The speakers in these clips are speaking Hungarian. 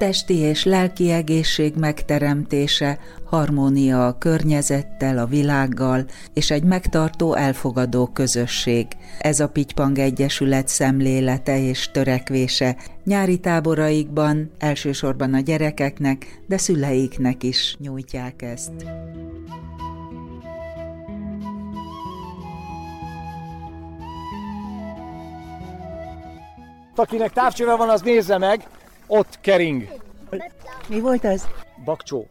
Testi és lelki egészség megteremtése, harmónia a környezettel, a világgal, és egy megtartó, elfogadó közösség. Ez a Pitypang Egyesület szemlélete és törekvése. Nyári táboraikban elsősorban a gyerekeknek, de szüleiknek is nyújtják ezt. Akinek távcsővel van, az nézze meg, ott kering. Mi volt ez? Bakcsó.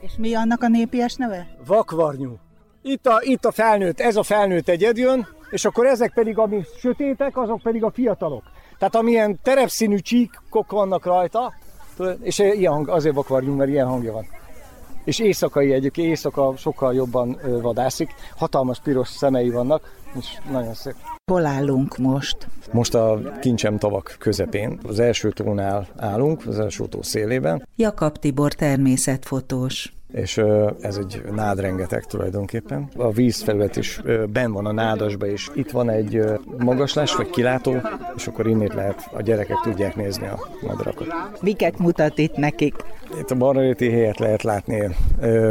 És mi annak a népies neve? Vakvarnyú. Itt a, itt a felnőtt, ez a felnőtt egyed jön, és akkor ezek pedig, ami sötétek, azok pedig a fiatalok. Tehát amilyen terepszínű csíkok vannak rajta, és ilyen hang, azért vakvarnyú, mert ilyen hangja van. És éjszakai egyébként, éjszaka sokkal jobban vadászik, hatalmas piros szemei vannak, és nagyon szép. Hol állunk most? Most a kincsem tavak közepén. Az első tónál állunk, az első tó szélében. Jakab Tibor természetfotós és ez egy nád rengeteg tulajdonképpen. A vízfelület is ben van a nádasba, és itt van egy magaslás, vagy kilátó, és akkor innét lehet, a gyerekek tudják nézni a madarakat. Miket mutat itt nekik? Itt a barnaréti helyet lehet látni.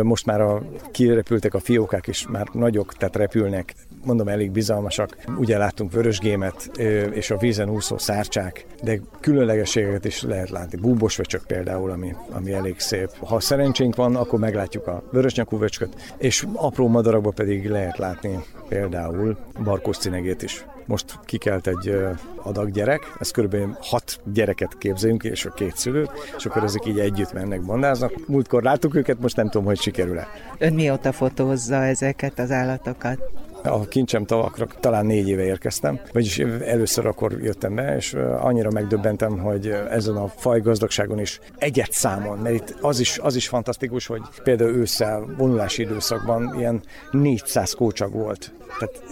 Most már a, kirepültek a fiókák is, már nagyok, tehát repülnek mondom, elég bizalmasak. Ugye láttunk vörösgémet és a vízen úszó szárcsák, de különlegességeket is lehet látni. Búbos vöcsök például, ami, ami elég szép. Ha szerencsénk van, akkor meglátjuk a vörösnyakú vöcsköt, és apró madarakban pedig lehet látni például barkós cinegét is. Most kikelt egy adag gyerek, ez körülbelül hat gyereket képzeljünk, és a két szülőt, és akkor ezek így együtt mennek, bandáznak. Múltkor láttuk őket, most nem tudom, hogy sikerül-e. Ön mióta fotózza ezeket az állatokat? A kincsem tavakra talán négy éve érkeztem, vagyis először akkor jöttem be, és annyira megdöbbentem, hogy ezen a fajgazdagságon is egyet számon, mert itt az is, az is fantasztikus, hogy például ősszel, vonulási időszakban ilyen 400 kócsak volt. Tehát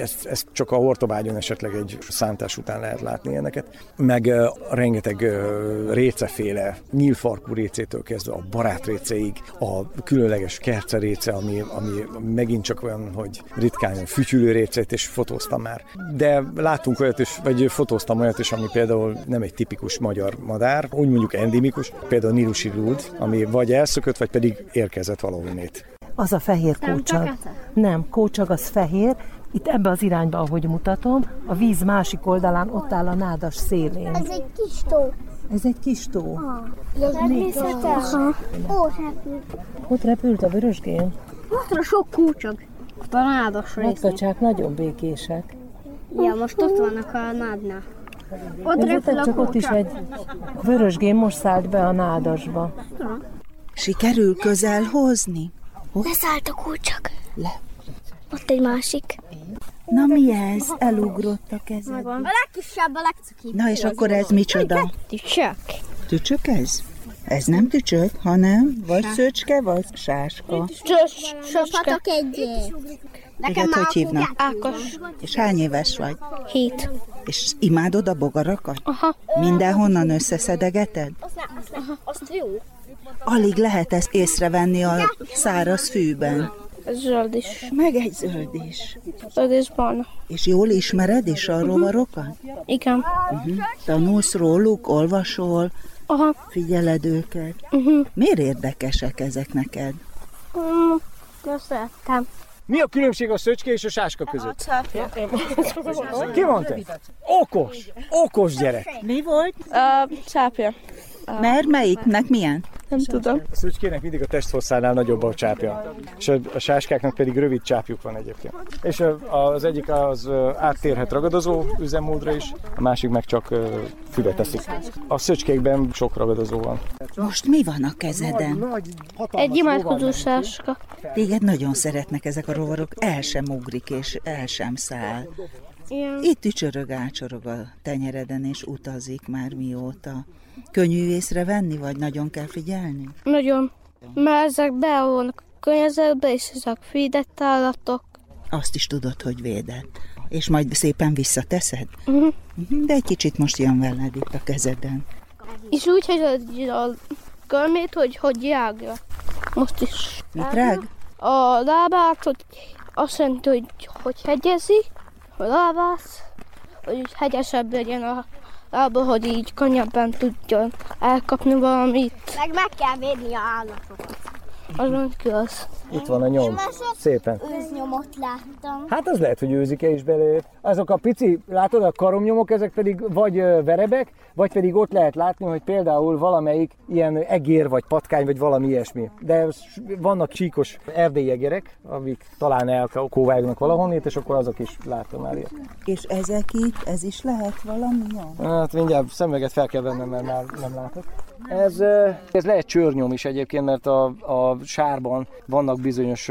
ezt, ezt csak a hortobágyon esetleg egy szántás után lehet látni ilyeneket. Meg rengeteg réceféle, nyílfarkú récétől kezdve a barátrécéig, a különleges kerceréce, ami, ami megint csak olyan, hogy ritkán fütyülő récét is fotóztam már. De látunk olyat is, vagy fotóztam olyat is, ami például nem egy tipikus magyar madár, úgy mondjuk endimikus, például a nílusi rúd, ami vagy elszökött, vagy pedig érkezett valahonnét. Az a fehér kócsag. Nem, kócsag az fehér. Itt ebbe az irányba, ahogy mutatom, a víz másik oldalán ott áll a nádas szélén. Ez egy kis tó. Ez egy kis tó. Ha. Természetes. Ó, repült. Ott repült a vörösgén. Ott a sok kócsag. A nádas részén. nagyon békések. Ja, most ott vannak a nádnál. Ott a csak ott is egy vörösgén most szállt be a nádasba. Ha. Sikerül közel hozni? Leszállt a kulcsak. Le. Ott egy másik. Na mi ez? Elugrott a kezed. A legkisebb, a legcukibb. Na és akkor ez micsoda? Tücsök. Tücsök ez? Ez nem tücsök, hanem vagy szöcske, vagy sáska. Egyet. Nekem hogy hívnak? Ákos. És hány éves vagy? Hét. És imádod a bogarakat? Aha. Mindenhonnan összeszedegeted? Aha, azt jó. Alig lehet ezt észrevenni a száraz fűben. Ez zöld is. Meg egy zöld is. Zöld és barna. És jól ismered is a rovarokat? Igen. Uh-huh. Tanulsz róluk, olvasol, Aha. figyeled őket. Uh-huh. Miért érdekesek ezek neked? Um, szerettem. Mi a különbség a szöcske és a sáska között? Ki mondta? Okos! Okos gyerek! Mi volt? A csápja. Mert melyiknek milyen? Nem tudom. A szücskének mindig a testhosszánál nagyobb a csápja, és a, a sáskáknak pedig rövid csápjuk van egyébként. És az egyik az áttérhet ragadozó üzemmódra is, a másik meg csak füve teszik. A szöcskékben sok ragadozó van. Most mi van a kezeden? Egy imádkozó sáska. Téged nagyon szeretnek ezek a rovarok, el sem ugrik és el sem száll. Igen. Itt ücsörög, ácsorog a tenyereden, és utazik már mióta. Könnyű észrevenni, vagy nagyon kell figyelni? Nagyon. Mert ezek beolvanak a környezetbe, és ezek védett állatok. Azt is tudod, hogy védett. és majd szépen visszateszed? Uh-huh. De egy kicsit most jön veled itt a kezeden. És úgy, hogy a körmét, hogy hogy jágja. Most is. Mit rág? A lábát, hogy azt jelenti, hogy, hogy hegyezi a lábát, hogy hegyesebb legyen a lába, hogy így könnyebben tudjon elkapni valamit. Meg meg kell védni a állatokat. Azon igaz. Itt van a nyom. Szépen. Őznyomot láttam. Hát az lehet, hogy őzike is belőle. Azok a pici, látod, a karomnyomok, ezek pedig vagy verebek, vagy pedig ott lehet látni, hogy például valamelyik ilyen egér, vagy patkány, vagy valami ilyesmi. De vannak csíkos erdélyi egerek, amik talán elkóvágnak valahonnét, és akkor azok is láttam már ilyet. És ezek itt, ez is lehet valami? Hát mindjárt szemüveget fel kell vennem, mert már nem látok. Ez, ez lehet csőrnyom is egyébként, mert a, a sárban vannak bizonyos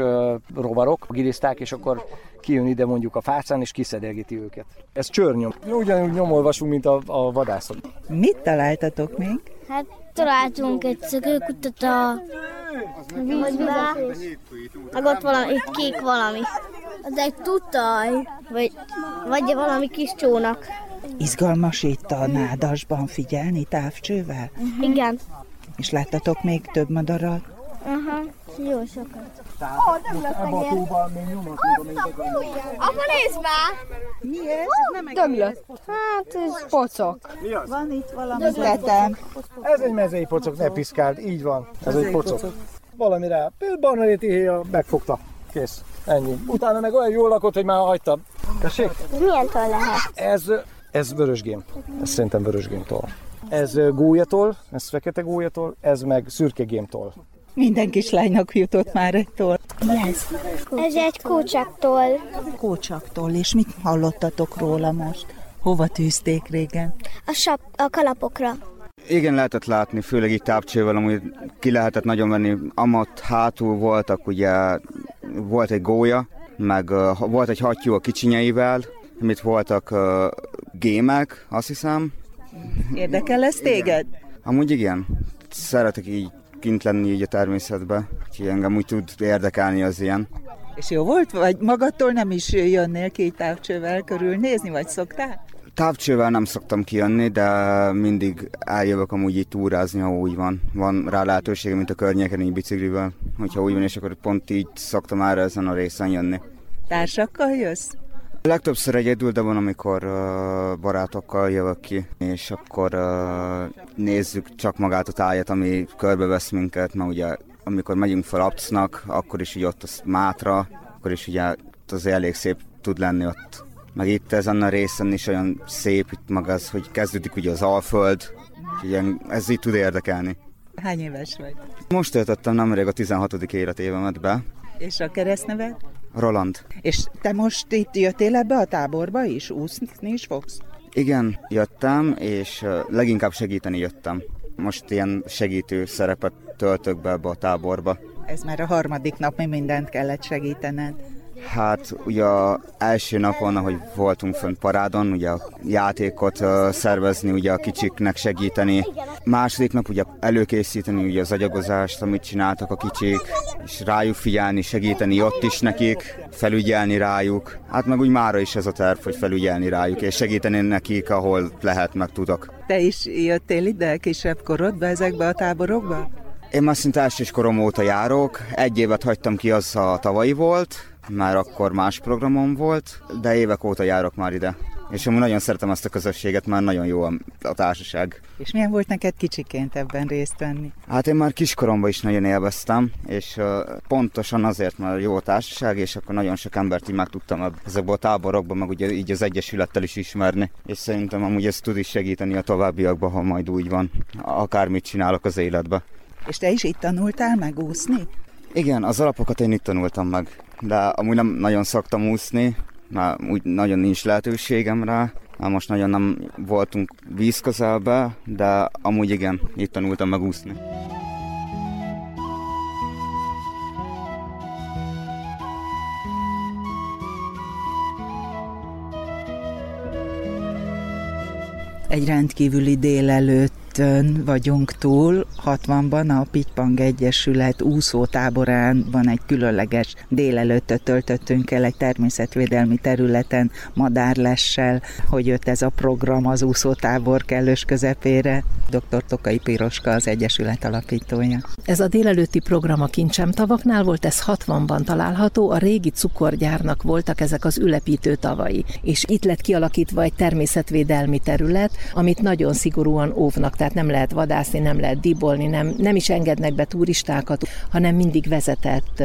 rovarok, giliszták, és akkor kijön ide mondjuk a fácán, és kiszedegeti őket. Ez csőrnyom. Ugyanúgy nyomolvasunk, mint a, a vadászok. Mit találtatok még? Hát találtunk egy szökőkutat a vízbe, meg ott valami egy kék valami. Az egy tutaj, vagy, vagy valami kis csónak. Izgalmas itt a nádasban figyelni távcsővel? Igen. És láttatok még több madarat? Aha, jó sokat. Ebben a tóban még Apa, nézd már! Mi ez? Nem Dömlött. Hát ez pocok. Van itt valami tetem. Ez egy mezei pocok, ne piszkáld, így van. Ez egy pocok. Valami rá. Például barnaréti héja megfogta. Kész. Ennyi. Utána meg olyan jól lakott, hogy már hagyta. Tessék? Milyentől lehet? Ez, ez vörösgém. Ez szerintem vörösgémtól. Ez gólyatól, ez fekete gólyatól, ez meg szürke gémtól. Minden kislánynak jutott már egy tor. Mi ez? Ez egy kócsaktól. Kócsaktól, és mit hallottatok róla most? Hova tűzték régen? A, sap, a kalapokra. Igen, lehetett látni, főleg itt távcsővel, amúgy ki lehetett nagyon venni. Amat hátul voltak, ugye volt egy gólya, meg uh, volt egy hattyú a kicsinyeivel, amit voltak uh, gémek, azt hiszem. Érdekel ez téged? Amúgy igen, szeretek így kint lenni így a természetben, úgyhogy engem úgy tud érdekelni az ilyen. És jó volt? Vagy magadtól nem is jönnél ki távcsővel körülnézni, vagy szoktál? Távcsővel nem szoktam kijönni, de mindig eljövök amúgy így túrázni, ha úgy van. Van rá lehetőségem, mint a környéken így biciklivel. Hogyha úgy van, és akkor pont így szoktam erre ezen a részen jönni. Társakkal jössz? Legtöbbször egyedül, de van, amikor uh, barátokkal jövök ki, és akkor uh, nézzük csak magát a tájat, ami körbevesz minket, mert ugye amikor megyünk fel Apcnak, akkor is ugye ott az Mátra, akkor is ugye az elég szép tud lenni ott. Meg itt ezen a részen is olyan szép itt maga az, hogy kezdődik ugye az Alföld, úgyhogy ez így tud érdekelni. Hány éves vagy? Most töltöttem nemrég a 16. életévemet be, És a keresztneved? Roland. És te most itt jöttél ebbe a táborba is? Úszni is fogsz? Igen, jöttem, és leginkább segíteni jöttem. Most ilyen segítő szerepet töltök be ebbe a táborba. Ez már a harmadik nap, mi mindent kellett segítened. Hát ugye első napon, ahogy voltunk fönt parádon, ugye a játékot szervezni, ugye a kicsiknek segíteni. Második nap ugye előkészíteni ugye az agyagozást, amit csináltak a kicsik, és rájuk figyelni, segíteni ott is nekik, felügyelni rájuk. Hát meg úgy mára is ez a terv, hogy felügyelni rájuk, és segíteni nekik, ahol lehet, meg tudok. Te is jöttél ide kisebb korodba ezekbe a táborokba? Én már szinte elsőskorom óta járok, egy évet hagytam ki, az a tavalyi volt, már akkor más programom volt, de évek óta járok már ide. És amúgy nagyon szeretem ezt a közösséget, már nagyon jó a, a társaság. És milyen volt neked kicsiként ebben részt venni? Hát én már kiskoromban is nagyon élveztem, és uh, pontosan azért, mert jó a társaság, és akkor nagyon sok embert így meg tudtam ezekből a táborokban, meg ugye így az Egyesülettel is ismerni. És szerintem amúgy ez tud is segíteni a továbbiakban, ha majd úgy van, akármit csinálok az életbe. És te is itt tanultál meg úszni? Igen, az alapokat én itt tanultam meg, de amúgy nem nagyon szoktam úszni, mert úgy nagyon nincs lehetőségem rá. Már most nagyon nem voltunk víz közelbe, de amúgy igen, itt tanultam meg úszni. Egy rendkívüli délelőtt 75-ön vagyunk túl, 60-ban a Pitypang Egyesület úszótáborán van egy különleges délelőttöt töltöttünk el egy természetvédelmi területen madárlessel, hogy jött ez a program az úszótábor kellős közepére. Dr. Tokai Piroska az Egyesület alapítója. Ez a délelőtti program a Kincsem tavaknál volt, ez 60-ban található, a régi cukorgyárnak voltak ezek az ülepítő tavai, és itt lett kialakítva egy természetvédelmi terület, amit nagyon szigorúan óvnak, tehát nem lehet vadászni, nem lehet dibolni, nem, nem is engednek be turistákat, hanem mindig vezetett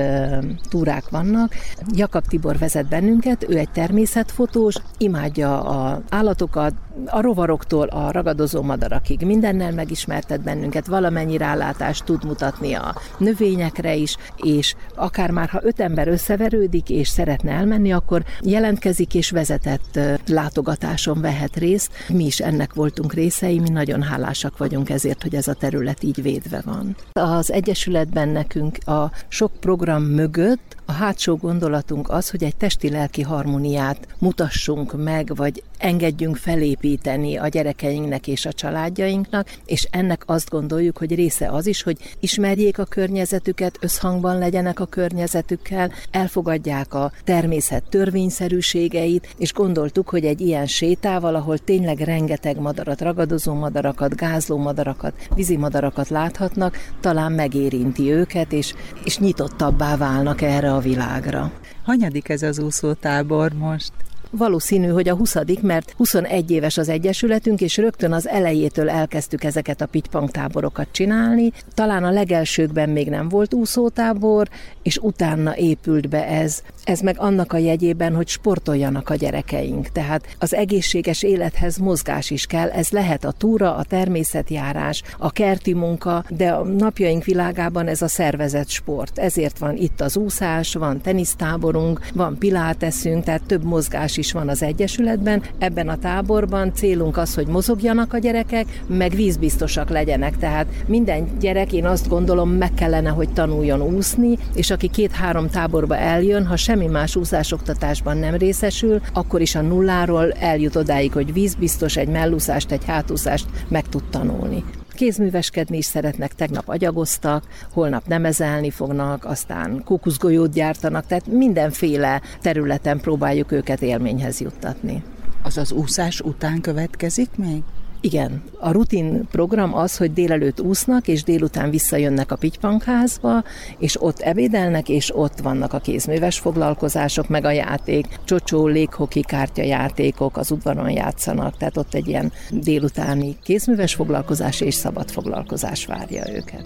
túrák vannak. Jakab Tibor vezet bennünket, ő egy természetfotós, imádja a állatokat, a rovaroktól a ragadozó madarakig. Mindennel megismertet bennünket, valamennyi rálátást tud mutatni a növényekre is, és akár már ha öt ember összeverődik és szeretne elmenni, akkor jelentkezik és vezetett látogatáson vehet részt. Mi is ennek voltunk részei, mi nagyon hálásak vagyunk ezért, hogy ez a terület így védve van. Az Egyesületben nekünk a sok program mögött a hátsó gondolatunk az, hogy egy testi-lelki harmóniát mutassunk meg, vagy engedjünk felépíteni a gyerekeinknek és a családjainknak, és ennek azt gondoljuk, hogy része az is, hogy ismerjék a környezetüket, összhangban legyenek a környezetükkel, elfogadják a természet törvényszerűségeit, és gondoltuk, hogy egy ilyen sétával, ahol tényleg rengeteg madarat, ragadozó madarakat, gázló madarakat, vízi madarakat láthatnak, talán megérinti őket, és, és nyitottabbá válnak erre a világra. Hanyadik ez az úszótábor most? Valószínű, hogy a 20 mert 21 éves az Egyesületünk, és rögtön az elejétől elkezdtük ezeket a pitypang táborokat csinálni. Talán a legelsőkben még nem volt úszótábor, és utána épült be ez. Ez meg annak a jegyében, hogy sportoljanak a gyerekeink. Tehát az egészséges élethez mozgás is kell. Ez lehet a túra, a természetjárás, a kerti munka, de a napjaink világában ez a szervezett sport. Ezért van itt az úszás, van tenisztáborunk, van piláteszünk, tehát több mozgás is van az Egyesületben. Ebben a táborban célunk az, hogy mozogjanak a gyerekek, meg vízbiztosak legyenek. Tehát minden gyerek, én azt gondolom, meg kellene, hogy tanuljon úszni, és aki két-három táborba eljön, ha semmi más úszásoktatásban nem részesül, akkor is a nulláról eljut odáig, hogy vízbiztos, egy mellúszást, egy hátúszást meg tud tanulni kézműveskedni is szeretnek, tegnap agyagoztak, holnap nemezelni fognak, aztán kókuszgolyót gyártanak, tehát mindenféle területen próbáljuk őket élményhez juttatni. Az az úszás után következik még? Igen, a rutin program az, hogy délelőtt úsznak, és délután visszajönnek a pitypankházba, és ott ebédelnek, és ott vannak a kézműves foglalkozások, meg a játék, csocsó, léghoki kártyajátékok, az udvaron játszanak, tehát ott egy ilyen délutáni kézműves foglalkozás és szabad foglalkozás várja őket.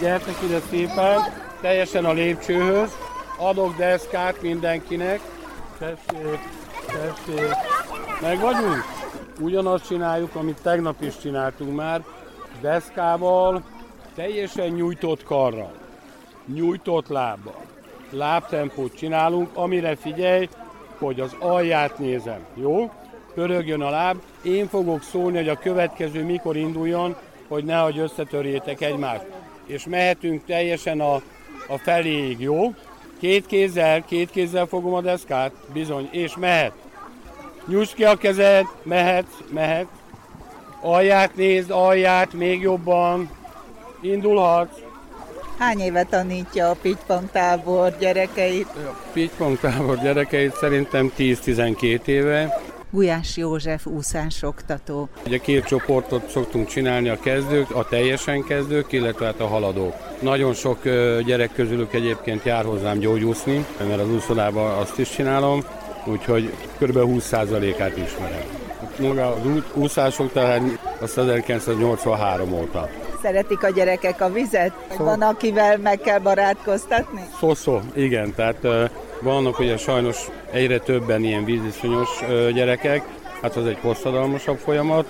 Gyertek ide szépen, teljesen a lépcsőhöz. Adok deszkát mindenkinek. Tessék, tessék. Meg vagyunk? Ugyanazt csináljuk, amit tegnap is csináltunk már. Deszkával, teljesen nyújtott karral, nyújtott lábbal. Lábtempót csinálunk, amire figyelj, hogy az alját nézem, jó? Pörögjön a láb, én fogok szólni, hogy a következő mikor induljon, hogy nehogy összetörjétek egymást és mehetünk teljesen a, a feléig, jó? Két kézzel, két kézzel fogom a deszkát, bizony, és mehet. Nyújtsd ki a kezed, mehet, mehet. Alját nézd, alját, még jobban. Indulhatsz. Hány éve tanítja a Pitypang tábor gyerekeit? A Pitypang tábor gyerekeit szerintem 10-12 éve. Gulyás József úszásoktató. Ugye két csoportot szoktunk csinálni, a kezdők, a teljesen kezdők, illetve hát a haladók. Nagyon sok gyerek közülük egyébként jár hozzám gyógyúszni, mert az úszodában azt is csinálom, úgyhogy kb. 20%-át ismerem. Maga az úszások tehát azt 1983 óta. Szeretik a gyerekek a vizet? Szó... Van, akivel meg kell barátkoztatni? Szó-szó, igen, tehát vannak ugye sajnos egyre többen ilyen víziszonyos gyerekek, hát az egy hosszadalmasabb folyamat,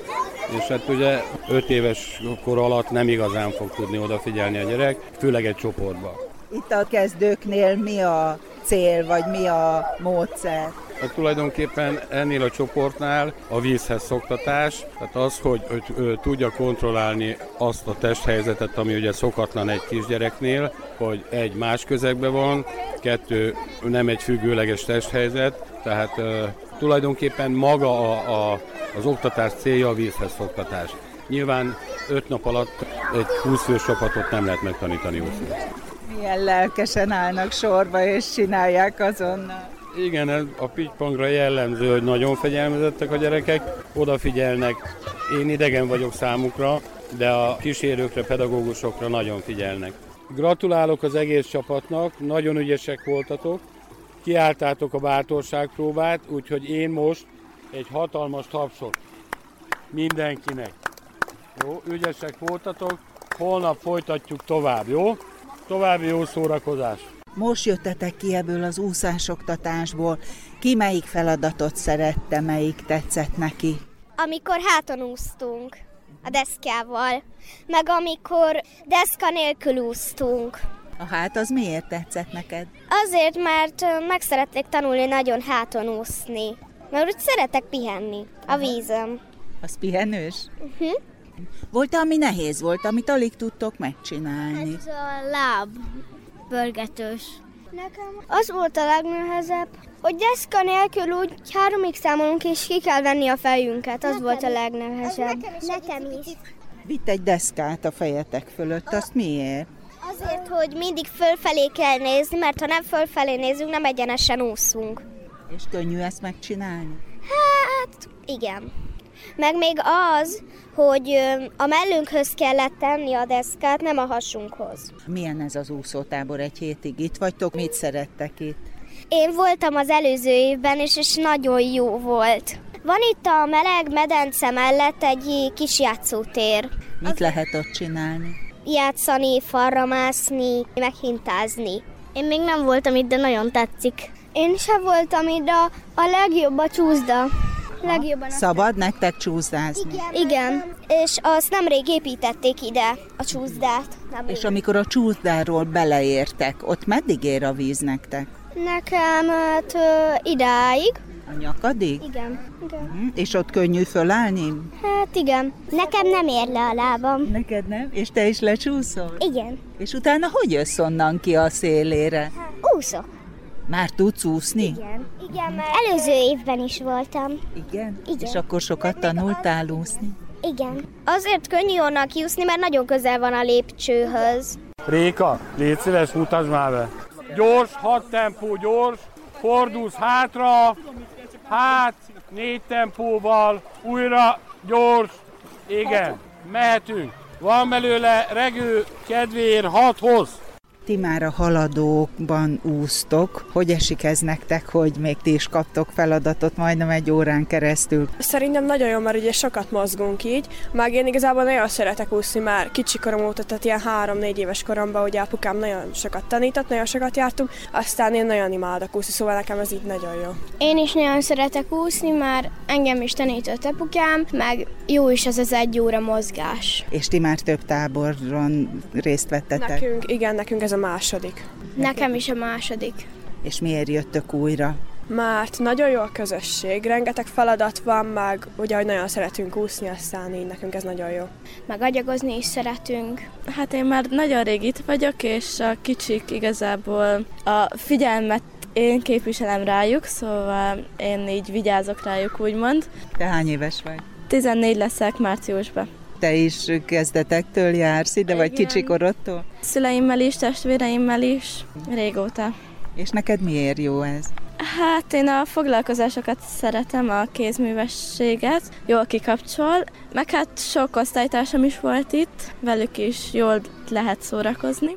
és hát ugye 5 éves kor alatt nem igazán fog tudni odafigyelni a gyerek, főleg egy csoportba. Itt a kezdőknél mi a cél, vagy mi a módszer? Hát tulajdonképpen ennél a csoportnál a vízhez szoktatás, tehát az, hogy ő, tudja kontrollálni azt a testhelyzetet, ami ugye szokatlan egy kisgyereknél, hogy egy más közegben van, kettő nem egy függőleges testhelyzet, tehát tulajdonképpen maga a, a, az oktatás célja a vízhez szoktatás. Nyilván öt nap alatt egy 20 fős csapatot nem lehet megtanítani úszni. Milyen lelkesen állnak sorba és csinálják azonnal. Igen, a pitypangra jellemző, hogy nagyon fegyelmezettek a gyerekek, odafigyelnek. Én idegen vagyok számukra, de a kísérőkre, pedagógusokra nagyon figyelnek. Gratulálok az egész csapatnak, nagyon ügyesek voltatok, kiálltátok a bátorságpróbát, úgyhogy én most egy hatalmas tapsot mindenkinek. Jó, ügyesek voltatok, holnap folytatjuk tovább, jó? További jó szórakozás! Most jöttetek ki ebből az úszásoktatásból. Ki melyik feladatot szerette, melyik tetszett neki? Amikor háton úsztunk a deszkával, meg amikor deszka nélkül úsztunk. A hát az miért tetszett neked? Azért, mert meg szeretnék tanulni nagyon háton úszni. Mert úgy szeretek pihenni a vízem. Az pihenős? Uh-huh. Volt ami nehéz volt, amit alig tudtok megcsinálni? Ez a láb pörgetős. Nekem az volt a legnehezebb, hogy deszka nélkül úgy háromig számolunk, és ki kell venni a fejünket. Az nekem volt a legnehezebb. Nekem is. Nekem is. Vitt egy deszkát a fejetek fölött, azt miért? Azért, hogy mindig fölfelé kell nézni, mert ha nem fölfelé nézünk, nem egyenesen úszunk. És könnyű ezt megcsinálni? Hát, igen. Meg még az, hogy a mellünkhöz kellett tenni a deszkát, nem a hasunkhoz. Milyen ez az úszótábor egy hétig? Itt vagytok, mit szerettek itt? Én voltam az előző évben, és, és nagyon jó volt. Van itt a meleg medence mellett egy kis játszótér. Mit az lehet ott csinálni? Játszani, falra mászni, meghintázni. Én még nem voltam itt, de nagyon tetszik. Én sem voltam itt, de a legjobb a csúszda. Legjobban Szabad nektek csúszdázni? Igen. Igen, és azt nemrég építették ide, a csúszdát. Nem és amikor a csúszdáról beleértek, ott meddig ér a víz nektek? Nekem hát idáig. A nyakadig? Igen. igen. Uh-huh. És ott könnyű fölállni? Hát igen. Nekem nem ér le a lábam. Neked nem? És te is lecsúszol? Igen. És utána hogy jössz onnan ki a szélére? Hát, úszok. Már tudsz úszni? Igen. Igen, mert előző évben is voltam. Igen? Igen. És akkor sokat Meg tanultál az... úszni? Igen. Azért könnyű onnan kiúszni, mert nagyon közel van a lépcsőhöz. Réka, légy szíves, mutasd már be. Gyors, hat tempó, gyors, fordulsz hátra, hát, négy tempóval, újra, gyors, igen, mehetünk. Van belőle regő kedvéért hathoz ti már a haladókban úsztok. Hogy esik ez nektek, hogy még ti is kaptok feladatot majdnem egy órán keresztül? Szerintem nagyon jó, mert ugye sokat mozgunk így. Meg én igazából nagyon szeretek úszni már kicsi korom óta, tehát ilyen három-négy éves koromban, ugye apukám nagyon sokat tanított, nagyon sokat jártunk, aztán én nagyon imádok úszni, szóval nekem ez így nagyon jó. Én is nagyon szeretek úszni, már engem is tanított apukám, meg jó is az az egy óra mozgás. És ti már több táboron részt vettetek? Nekünk, igen, nekünk ez a második. Nekem is a második. És miért jöttök újra? Mert nagyon jó a közösség, rengeteg feladat van, meg ugye, hogy nagyon szeretünk úszni, aztán így nekünk ez nagyon jó. Meg agyagozni is szeretünk. Hát én már nagyon rég itt vagyok, és a kicsik igazából a figyelmet én képviselem rájuk, szóval én így vigyázok rájuk, úgymond. Te hány éves vagy? 14 leszek márciusban. Te is kezdetektől jársz ide, vagy kicsi korodtól? Szüleimmel is, testvéreimmel is, régóta. És neked miért jó ez? Hát én a foglalkozásokat szeretem, a kézművességet, jól kikapcsol, meg hát sok osztálytársam is volt itt, velük is jól lehet szórakozni.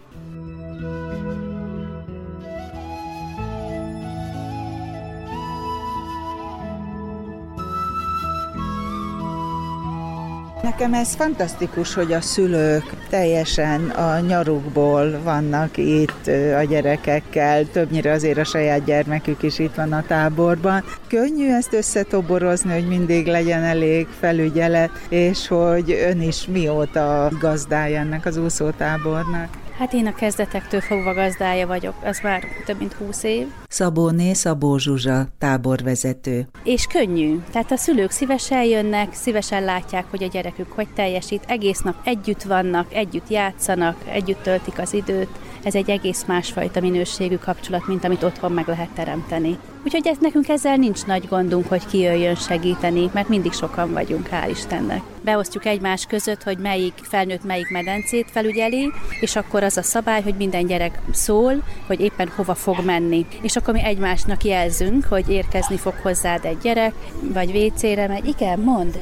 Nekem ez fantasztikus, hogy a szülők teljesen a nyarukból vannak itt a gyerekekkel, többnyire azért a saját gyermekük is itt van a táborban. Könnyű ezt összetoborozni, hogy mindig legyen elég felügyelet, és hogy ön is mióta gazdája ennek az úszótábornak? Hát én a kezdetektől fogva gazdája vagyok, az már több mint húsz év. Szabóné Szabó Zsuzsa, táborvezető. És könnyű, tehát a szülők szívesen jönnek, szívesen látják, hogy a gyerekük hogy teljesít, egész nap együtt vannak, együtt játszanak, együtt töltik az időt, ez egy egész másfajta minőségű kapcsolat, mint amit otthon meg lehet teremteni. Úgyhogy ez, nekünk ezzel nincs nagy gondunk, hogy ki jöjjön segíteni, mert mindig sokan vagyunk, hál' Istennek. Beosztjuk egymás között, hogy melyik felnőtt melyik medencét felügyeli, és akkor az a szabály, hogy minden gyerek szól, hogy éppen hova fog menni. És akkor mi egymásnak jelzünk, hogy érkezni fog hozzád egy gyerek, vagy WC-re megy. Igen, mond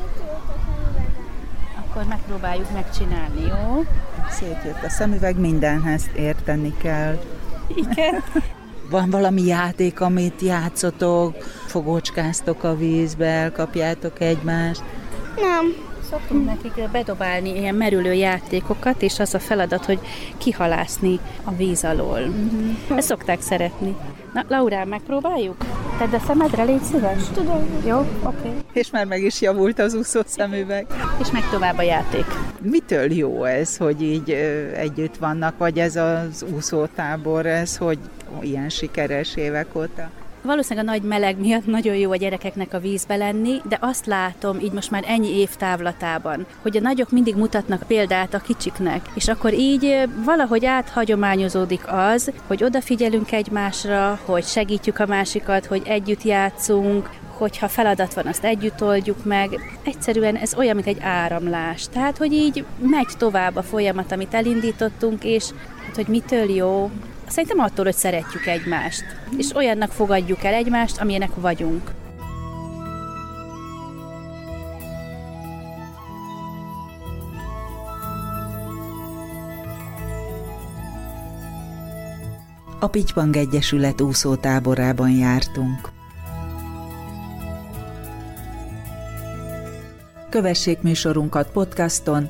akkor megpróbáljuk megcsinálni, jó? Szétjött a szemüveg, mindenhez érteni kell. Igen. Van valami játék, amit játszotok, fogócskáztok a vízbe, elkapjátok egymást? Nem. Szoktunk nekik bedobálni ilyen merülő játékokat, és az a feladat, hogy kihalászni a víz alól. Mm-hmm. Ezt szokták szeretni. Na, Laurán, megpróbáljuk? Tedd a szemedre, légy szíves. Tudom. Jó, oké. Okay. És már meg is javult az úszó szemüveg. És meg tovább a játék. Mitől jó ez, hogy így együtt vannak, vagy ez az úszótábor, ez, hogy ilyen sikeres évek óta? Valószínűleg a nagy meleg miatt nagyon jó a gyerekeknek a vízbe lenni, de azt látom így most már ennyi év távlatában, hogy a nagyok mindig mutatnak példát a kicsiknek, és akkor így valahogy áthagyományozódik az, hogy odafigyelünk egymásra, hogy segítjük a másikat, hogy együtt játszunk, hogyha feladat van, azt együtt oldjuk meg. Egyszerűen ez olyan, mint egy áramlás. Tehát, hogy így megy tovább a folyamat, amit elindítottunk, és hát, hogy mitől jó, Szerintem attól, hogy szeretjük egymást, és olyannak fogadjuk el egymást, amilyenek vagyunk. A Pitypang Egyesület úszótáborában jártunk. Kövessék műsorunkat podcaston,